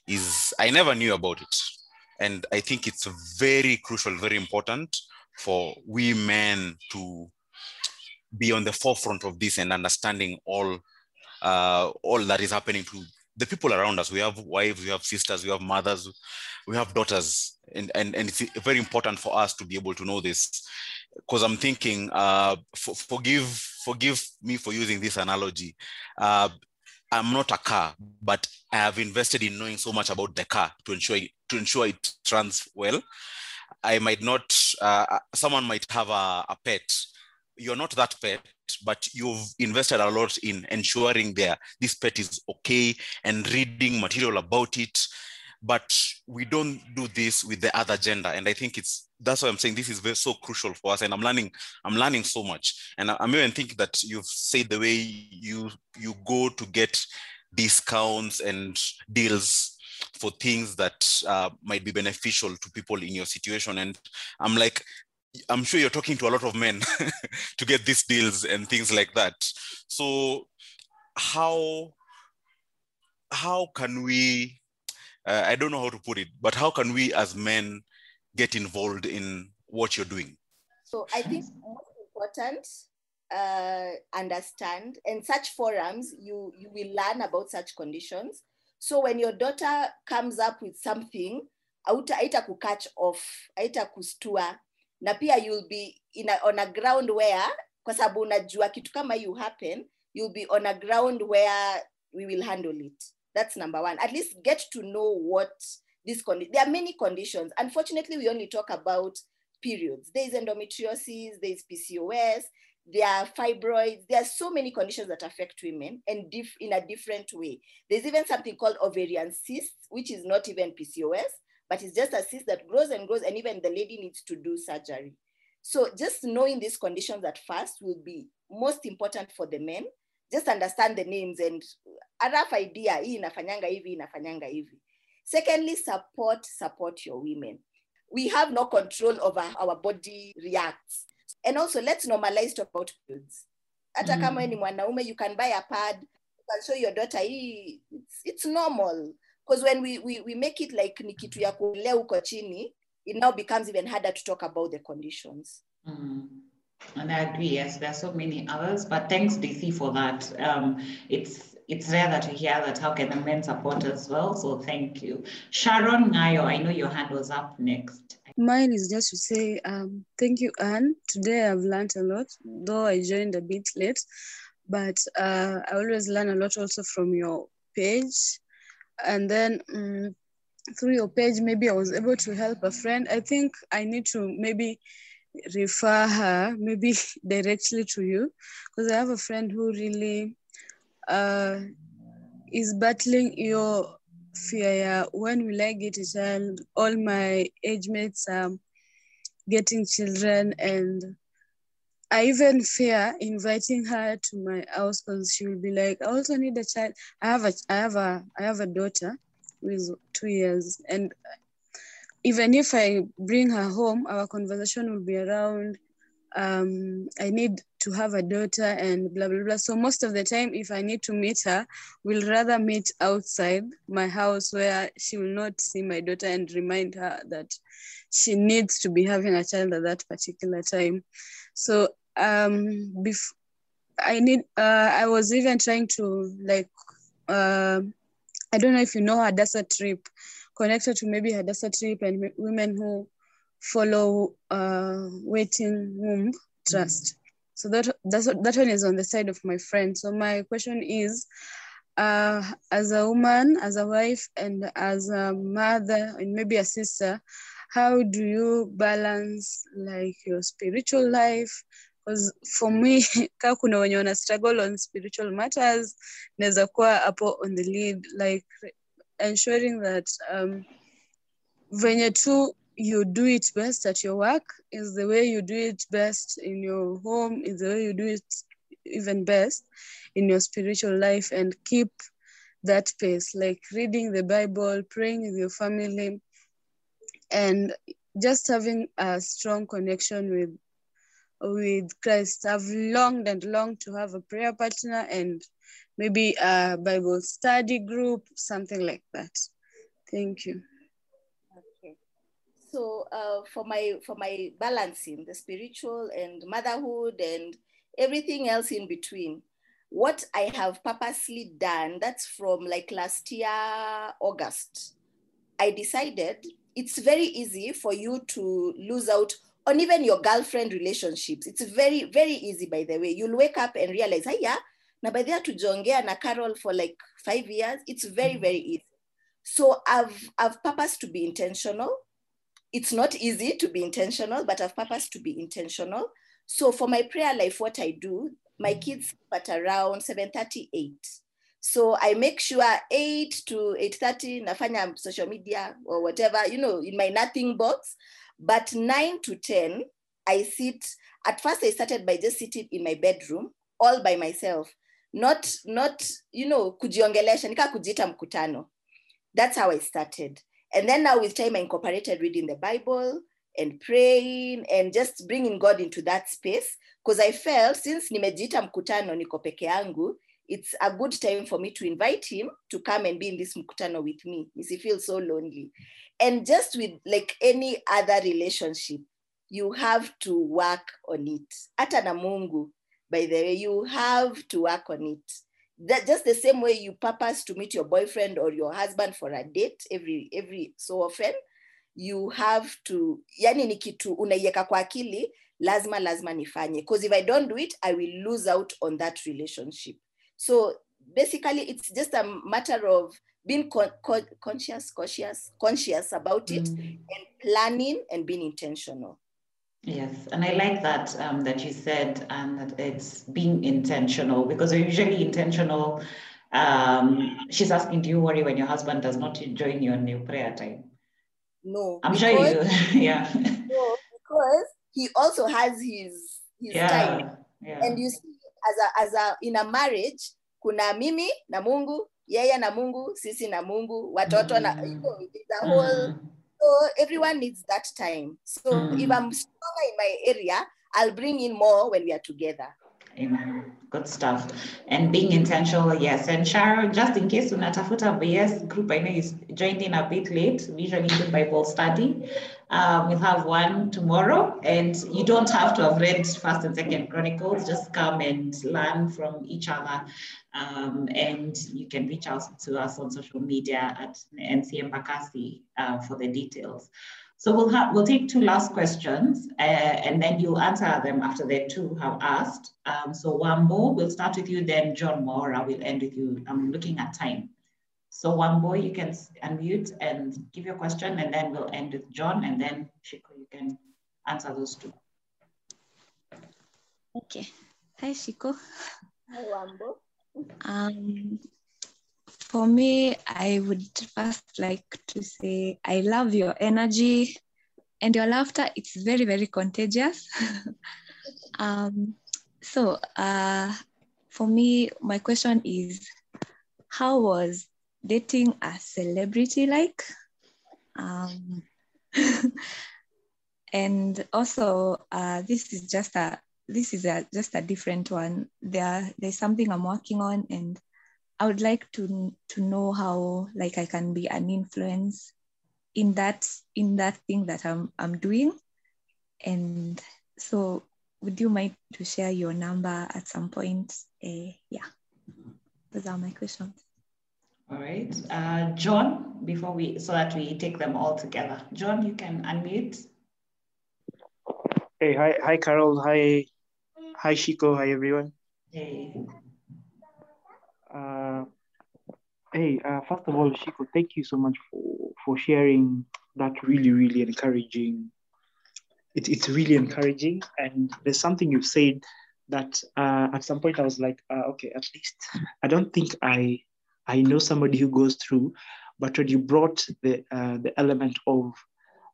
is I never knew about it. And I think it's very crucial, very important for we men to be on the forefront of this and understanding all uh, all that is happening to the people around us. We have wives, we have sisters, we have mothers, we have daughters, and and, and it's very important for us to be able to know this. Because I'm thinking, uh, for, forgive forgive me for using this analogy. Uh, I'm not a car, but I have invested in knowing so much about the car to ensure it, to ensure it runs well. I might not. Uh, someone might have a, a pet. You're not that pet, but you've invested a lot in ensuring there this pet is okay and reading material about it. But we don't do this with the other gender, and I think it's that's why I'm saying this is very so crucial for us. And I'm learning. I'm learning so much, and I'm even thinking that you've said the way you you go to get discounts and deals for things that uh, might be beneficial to people in your situation. And I'm like, I'm sure you're talking to a lot of men to get these deals and things like that. So how how can we? Uh, I don't know how to put it, but how can we as men get involved in what you're doing? So I think most important, uh, understand, and such forums, you you will learn about such conditions. So when your daughter comes up with something, auta aita ku catch off, aita kustua, na pia you'll be in a, on a ground where, kwa sababu unajua kitu kama you happen, you'll be on a ground where we will handle it. That's number one. At least get to know what this there are many conditions. Unfortunately, we only talk about periods. There is endometriosis, there is PCOS, there are fibroids. There are so many conditions that affect women and in a different way. There's even something called ovarian cysts, which is not even PCOS, but it's just a cyst that grows and grows, and even the lady needs to do surgery. So just knowing these conditions at first will be most important for the men. Just understand the names and a rough idea, in hii inafanyanga hivi, inafanyanga hivi. Secondly, support, support your women. We have no control over our body reacts. And also, let's normalize talk about. Hata Mm. kama ni mwanaume, you can buy a pad, you can show your daughter, hii, it's, it's normal. Because when we, we, we make it like ni kitu ya kulea huko chini, it now becomes even harder to talk about the conditions. Mm. And I agree. Yes, there are so many others, but thanks DC for that. Um, it's it's rare that we hear that. How can the men support as well? So thank you, Sharon Ngayo. I know your hand was up next. Mine is just to say um, thank you, Anne. Today I've learned a lot, though I joined a bit late, but uh, I always learn a lot also from your page. And then um, through your page, maybe I was able to help a friend. I think I need to maybe refer her, maybe directly to you, because I have a friend who really uh, is battling your fear yeah, when will I get a child? All my age mates are getting children and I even fear inviting her to my house because she will be like, I also need a child. I have a I have a I have a daughter who is two years and even if I bring her home, our conversation will be around um, I need to have a daughter and blah blah blah. So most of the time, if I need to meet her, we'll rather meet outside my house where she will not see my daughter and remind her that she needs to be having a child at that particular time. So um, bef- I need. Uh, I was even trying to like. Uh, I don't know if you know Hadassah Trip, connected to maybe Hadassah Trip and women who follow uh, waiting womb trust. So that that's, that one is on the side of my friend. So my question is, uh, as a woman, as a wife, and as a mother, and maybe a sister, how do you balance like your spiritual life? Because for me, kaa wenye wana struggle on spiritual matters, naweza kuwa on the lead, like ensuring that um, venye tu you do it best at your work is the way you do it best in your home, is the way you do it even best in your spiritual life and keep that pace, like reading the Bible, praying with your family, and just having a strong connection with with Christ. I've longed and longed to have a prayer partner and maybe a Bible study group, something like that. Thank you. So uh, for my for my balancing the spiritual and motherhood and everything else in between, what I have purposely done, that's from like last year, August, I decided it's very easy for you to lose out on even your girlfriend relationships. It's very, very easy, by the way. You'll wake up and realize, hey, yeah, na by there to jongea na Carol for like five years. It's very, very easy. So I've I've purposed to be intentional. It's not easy to be intentional, but I've purposed to be intentional. So for my prayer life, what I do, my mm. kids at around 7:38. So I make sure 8 to 8:30 nafanya social media or whatever, you know, in my nothing box. But 9 to 10, I sit. At first, I started by just sitting in my bedroom all by myself. Not, not, you know, kujiongelesha, nika kujita mkutano. That's how I started. And then now with time, I incorporated reading the Bible and praying and just bringing God into that space. Because I felt since nimejita mkutano niko peke it's a good time for me to invite him to come and be in this mkutano with me. He feels so lonely. And just with like any other relationship, you have to work on it. Hata na Mungu, by the way, you have to work on it. That just the same way you purpose to meet your boyfriend or your husband for a date every every so often, you have to, yani ni kitu unaiweka kwa akili, lazima lazima nifanye. Because if I don't do it, I will lose out on that relationship. So basically, it's just a matter of being con- con- conscious, conscious, conscious about it, Mm. and planning and being intentional. Yes, and I like that um, that you said and that it's being intentional because we're usually intentional. Um, she's asking, do you worry when your husband does not join you on your prayer time? No, I'm sure you, yeah, No, because he also has his his time. yeah, yeah. And you see, as a as a in a marriage, kuna mimi na Mungu, yeye na Mungu, sisi na Mungu, watoto na you Mm. know, it's a whole Mm. So everyone needs that time. So if Mm. I'm stronger in my area, I'll bring in more when we are together. Amen. Good stuff. And being intentional, yes. And Cheryl, just in case unatafuta VS group, I know you joined in a bit late. We usually do Bible study. Um, we'll have one tomorrow, and you don't have to have read First and Second Chronicles. Just come and learn from each other. Um, and you can reach out to us on social media at NCM Bakasi uh, for the details. So we'll have we'll take two last questions, uh, and then you'll answer them after the two have asked. Um, so Wambo, we'll start with you, then John Mora will end with you. I'm looking at time. So Wambo, you can unmute and give your question, and then we'll end with John, and then Shiko, you can answer those two. Okay. Hi, Shiko. Hi, Wambo. Um, for me, I would first like to say I love your energy and your laughter. It's very, very contagious. um, so, uh, for me, my question is how was dating a celebrity like? Um, and also, uh, this is just a this is a, just a different one. There, there's something I'm working on, and I would like to to know how like I can be an influence in that in that thing that I'm I'm doing. And so, would you mind to share your number at some point? Uh, yeah, those are my questions. All right, uh, John. Before we, so that we take them all together. John, you can unmute. Hey, hi, hi, Carol. Hi, hi, Shiko. Hi, everyone. Hey. Uh, Hey, uh, first of all, Shiko, thank you so much for for sharing that really, really encouraging. It, it's really encouraging, and there's something you've said that uh, at some point I was like, uh, okay, at least I don't think I I know somebody who goes through, but when you brought the uh, the element of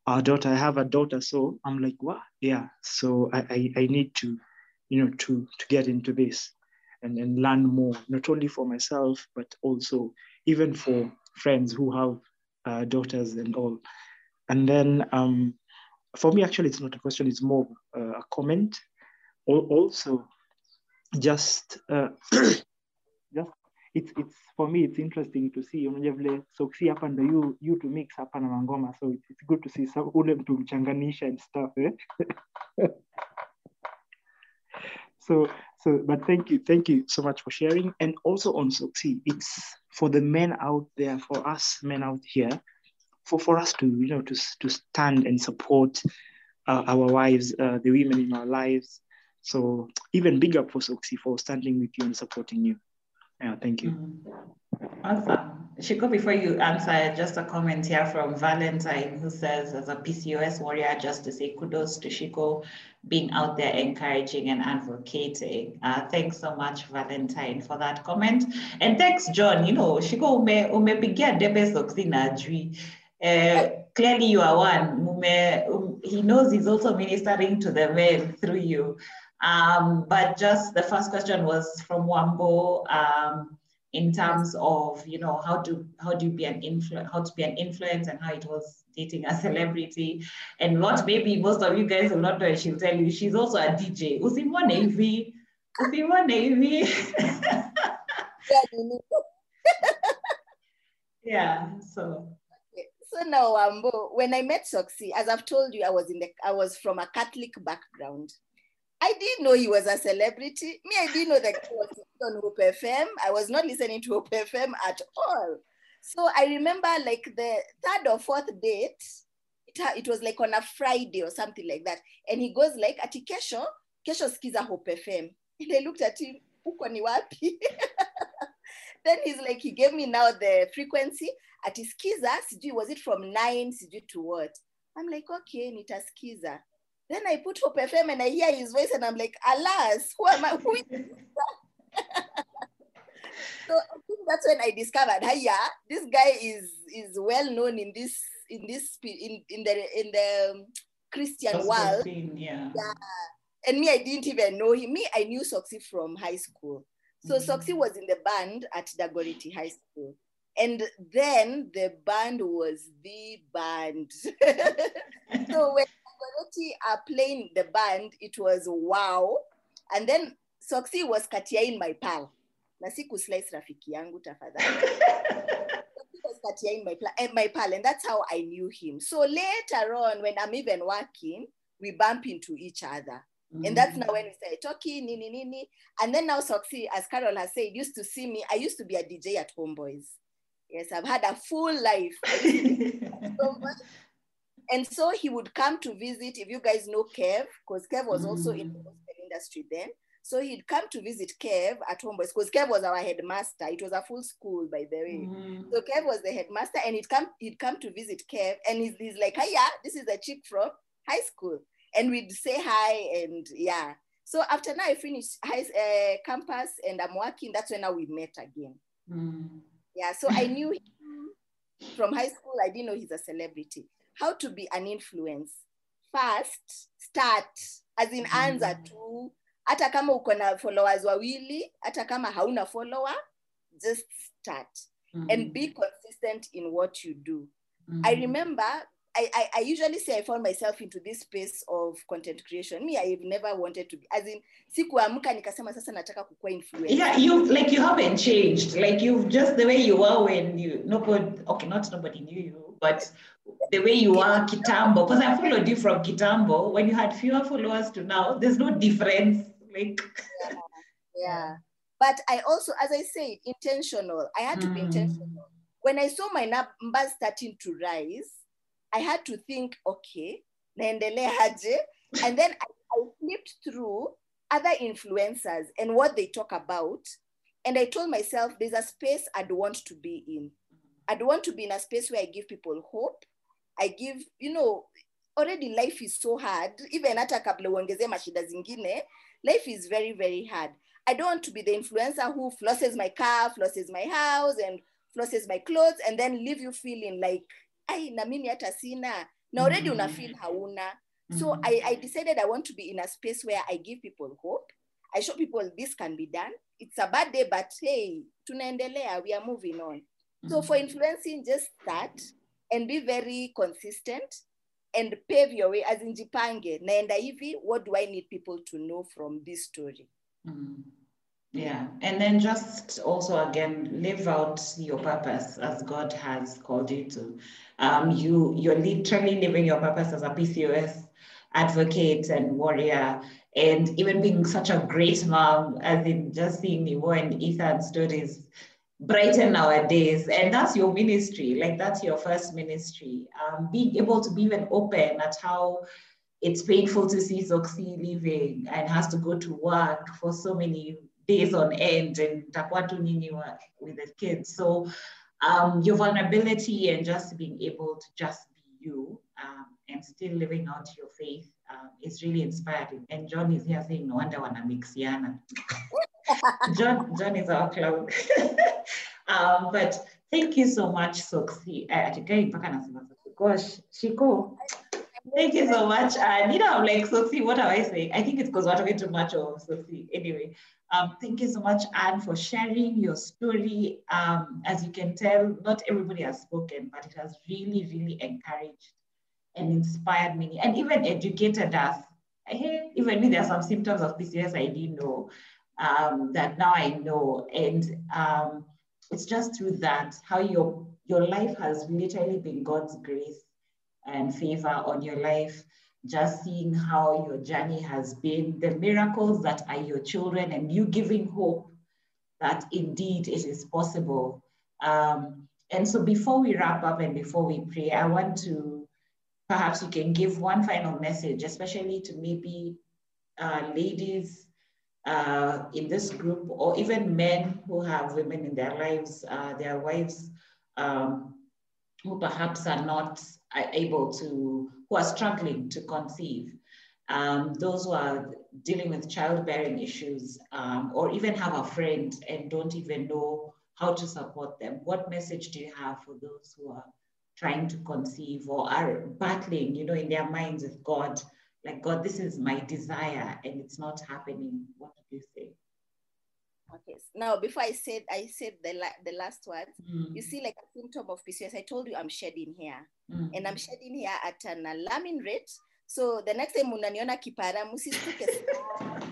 our daughter, I have a daughter, so I'm like, what? Yeah, so I, I I need to, you know, to to get into this and, and learn more, not only for myself, but also even for friends who have uh, daughters and all. And then um, for me, actually, it's not a question, it's more uh, a comment. Also, just, uh, just it's, it's for me, it's interesting to see unajua vile soksi hapa ndo you, you to mix hapa na mangoma so it's, it's good to see some, ule mtu mchanganisha and stuff eh? so so but thank you thank you so much for sharing. And also on soxy it's for the men out there for us men out here for for us to you know to to stand and support uh, our wives uh, the women in our lives. So even big up for soxy for standing with you and supporting you. Yeah thank you Awesome. Shiko, before you answer, just a comment here from Valentine who says, as a PCOS warrior, just to say kudos to Shiko being out there encouraging and advocating. Uh, thanks so much, Valentine, for that comment. And thanks, John. You know, Shiko, ume, umepigia debe soksina ajui. Uh, clearly you are one. Ume, um, he knows he's also ministering to the men through you. Um, but just the first question was from Wambo. Um, in terms of you know how to how do you be an influ- how to be an influence and how it was dating a celebrity. And what maybe most of you guys will not know she'll tell you she's also a dj usimwone hivi usimwone hivi yeah so. So now um, Wambo, when I met Soxy, as I've told you, I was in the I was from a Catholic background. I didn't know he was a celebrity. Me, I didn't know that he was on Hope FM. I was not listening to Hope FM at all. So I remember like the third or fourth date, it, it was like on a Friday or something like that. And he goes like, ati kesho, kesho skiza Hope FM. And I looked at him, uko ni wapi? then he's like, he gave me now the frequency. Ati skiza, sijui, was it from nine, sijui to what? I'm like, okay, nitaskiza. Then I put Hope FM and I hear his voice and I'm like, alas, who am I? Who is so I think that's when I discovered, hey, yeah, this guy is is well known in this in this in in the in the Christian Gospel world. scene, yeah. Yeah. And me, I didn't even know him. Me, I knew Soxy from high school. So Mhm. Soxy was in the band at Dagoretti High School. And then the band was the band. so when Dagoretti are playing the band, it was wow. And then Soxy was Katiain my pal. Na siku slice rafiki yangu tafadhali. Katiain my, pla- eh, my pal. And that's how I knew him. So later on, when I'm even working, we bump into each other. And that's now when we started talking, nini, nini. And then now Soxy, as Carol has said, used to see me. I used to be a DJ at Homeboyz. Yes, I've had a full life. I used to be so. And so he would come to visit, if you guys know Kev, because Kev was also in the industry then. So he'd come to visit Kev at Homeboyz, because Kev was our headmaster. It was a full school, by the way. Mhm. So Kev was the headmaster, and he'd come, he'd come to visit Kev, and he's, he's like, "Hiya, this is the chick from high school," and we'd say hi, and yeah. So after now I finished high uh, campus, and I'm working. That's when now we met again. Mm. Yeah. So I knew him from high school. I didn't know he's a celebrity. How to be an influence? First, start as in anza tu. Hata kama uko na followers wawili, hata kama hauna follower, just start mm. and be consistent in what you do. Mm. I remember I, I, I usually say I found myself into this space of content creation. Me, I've never wanted to be as in sikuamka nikasema sasa nataka kukuwa influencer. Yeah, you like you haven't changed. Like you've just the way you were when you nobody okay, not nobody knew you, but the way you are Kitambo. Because I followed you from Kitambo when you had fewer followers to now. There's no difference. Like yeah. But I also, as I said, intentional. I had to be Mm. intentional. When I saw my numbers starting to rise, I had to think, okay, naendelea aje? And then I, I flipped through other influencers and what they talk about. And I told myself there's a space I'd want to be in. I'd want to be in a space where I give people hope. I give, you know, already life is so hard. Even hata kabla uongezee mashida zingine, life is very, very hard. I don't want to be the influencer who flosses my car, flosses my house, and flosses my clothes, and then leave you feeling like, ai, na mimi hata sina. Na already una feel mm. hauna. So mm. I, I decided I want to be in a space where I give people hope. I show people this can be done. It's a bad day, but hey, tunaendelea, we are moving on. So mm. for influencing, just start and be very consistent and pave your way as in jipange. Naenda hivi, what do I need people to know from this story? Mm. Yeah, and then just also again live out your purpose as God has called you to. Um, you you're literally living your purpose as a PCOS advocate and warrior, and even being such a great mom, as in just seeing Nivo and Ethan stories brighten our days, and that's your ministry. Like that's your first ministry. Um, being able to be even open at how it's painful to see Soxy leaving and has to go to work for so many days on end and takwatu nini with the kids. So um, your vulnerability and just being able to just be you um, and still living out your faith um, is really inspiring. And John is here saying, no wonder wana mixiana. John, John is our clown. um, but thank you so much, Soxy. Soxy. Gosh. Thank you so much. Uh, Nina, I'm like, Sophie, what am I saying? I think it's because we're talking too much of Sophie. Anyway, um, thank you so much, Anne, for sharing your story. Um, as you can tell, not everybody has spoken, but it has really, really encouraged and inspired many and even educated us. Hey, even me, there are some symptoms of PCOS I didn't know um, that now I know. And um, it's just through that, how your, your life has literally been God's grace and favor on your life, just seeing how your journey has been, the miracles that are your children, and you giving hope that indeed it is possible. Um, and so before we wrap up and before we pray, I want to perhaps you can give one final message, especially to maybe uh, ladies uh, in this group, or even men who have women in their lives, uh, their wives um, who perhaps are not able to, who are struggling to conceive, um, those who are dealing with childbearing issues, um, or even have a friend and don't even know how to support them. What message do you have for those who are trying to conceive or are battling, you know, in their minds with God? Like, God, this is my desire and it's not happening. What do you say? Okay. Now, before I said I said the la- the last words, Mm, you see, like a symptom of PCOS, I told you I'm shedding hair, mm. and I'm shedding hair at an alarming rate. So the next time unaniona kipara, musistuke sana.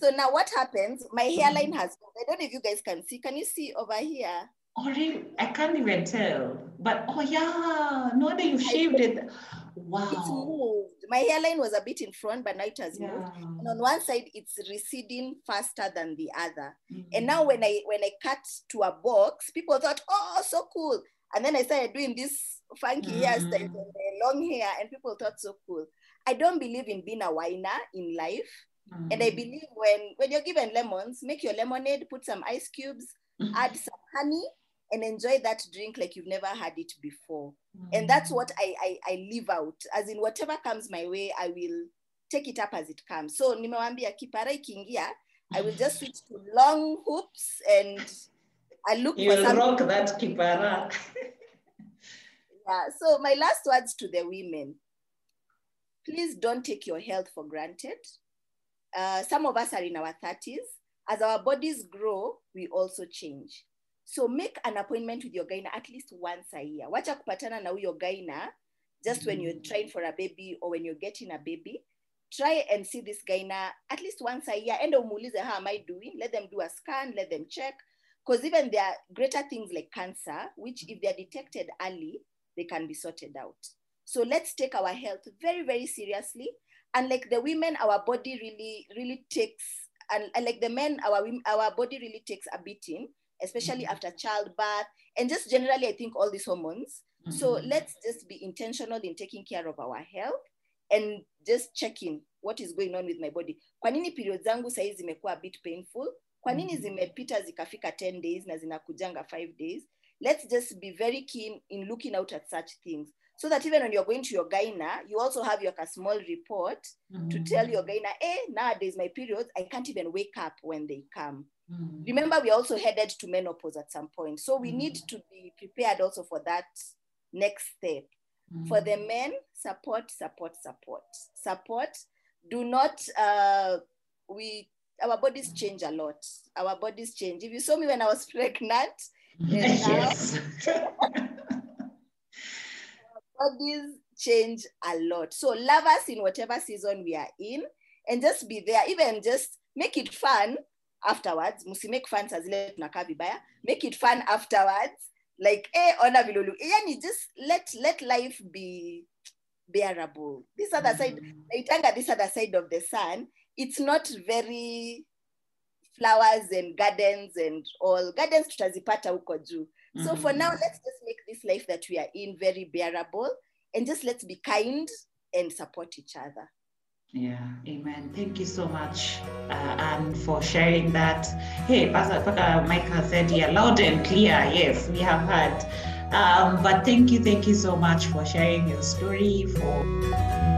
So now what happens? My hairline has. I don't know if you guys can see. Can you see over here? Oh, really? I can't even tell. But oh yeah, no wonder you shaved it. Wow. It's moved. My hairline was a bit in front, but now it has moved. And on one side, it's receding faster than the other. Mm. And now when I when I cut to a box, people thought, oh, so cool. And then I started doing this funky hairstyle Mm. and the long hair, and people thought so cool. I don't believe in being a whiner in life. And I Mm. believe when when you're given lemons, make your lemonade, put some ice cubes, Mm. add some honey, and enjoy that drink like you've never had it before. And that's what I, I I live out. As in whatever comes my way, I will take it up as it comes. So nimewambia kipara ikiingia, I will just switch to long hoops and I look You'll for something. rock that kipara. Yeah. So my last words to the women: please don't take your health for granted. Uh, some of us are in our thirties. As our bodies grow, we also change. So make an appointment with your gyna at least once a year. Wacha kupatana na huyo gyna just when you're mm. trying for a baby or when you're getting a baby. Try and see this gyna at least once a year. Enda umuulize, how am I doing? Let them do a scan, let them check. Because even there are greater things like cancer, which if they're detected early, they can be sorted out. So let's take our health very, very seriously. And like the women, our body really, really takes, and, and like the men, our our body really takes a beating, especially Mhm. after childbirth, and just generally, I think all these hormones. So Mhm. let's just be intentional in taking care of our health and just checking what is going on with my body. Kwa nini periods zangu saizi zimekuwa a bit painful? Kwa nini zimepita zikafika 10 days na zinakujanga 5 days let's just be very keen in looking out at such things so that even when you're going to your gyna you also have your a small report to tell your gyna eh nowadays my periods i can't even wake up when they come Mm. remember we're also headed to menopause at some point. So we need to be prepared also for that next step. For the men support support support. Support. Do not uh we our bodies change a lot. Our bodies change. If you saw me when i was pregnant and now yes. bodies change a lot. So love us in whatever season we are in and just be there. Even just make it fun afterwards must make fun saa zile tunakaa vibaya. Make it fun afterwards. Like eh, ona vilulu. Yani just let let life be bearable this other side naitanga this other side of the sun. It's not very flowers and gardens and all. Gardens tutazipata huko juu. So for now let's just make this life that we are in very bearable and just let's be kind and support each other Yeah, amen. Thank you so much, uh, Anne, for sharing that. Hey, Pastor Michael said, yeah, loud and clear. Yes, we have heard. Um, but thank you, thank you so much for sharing your story, for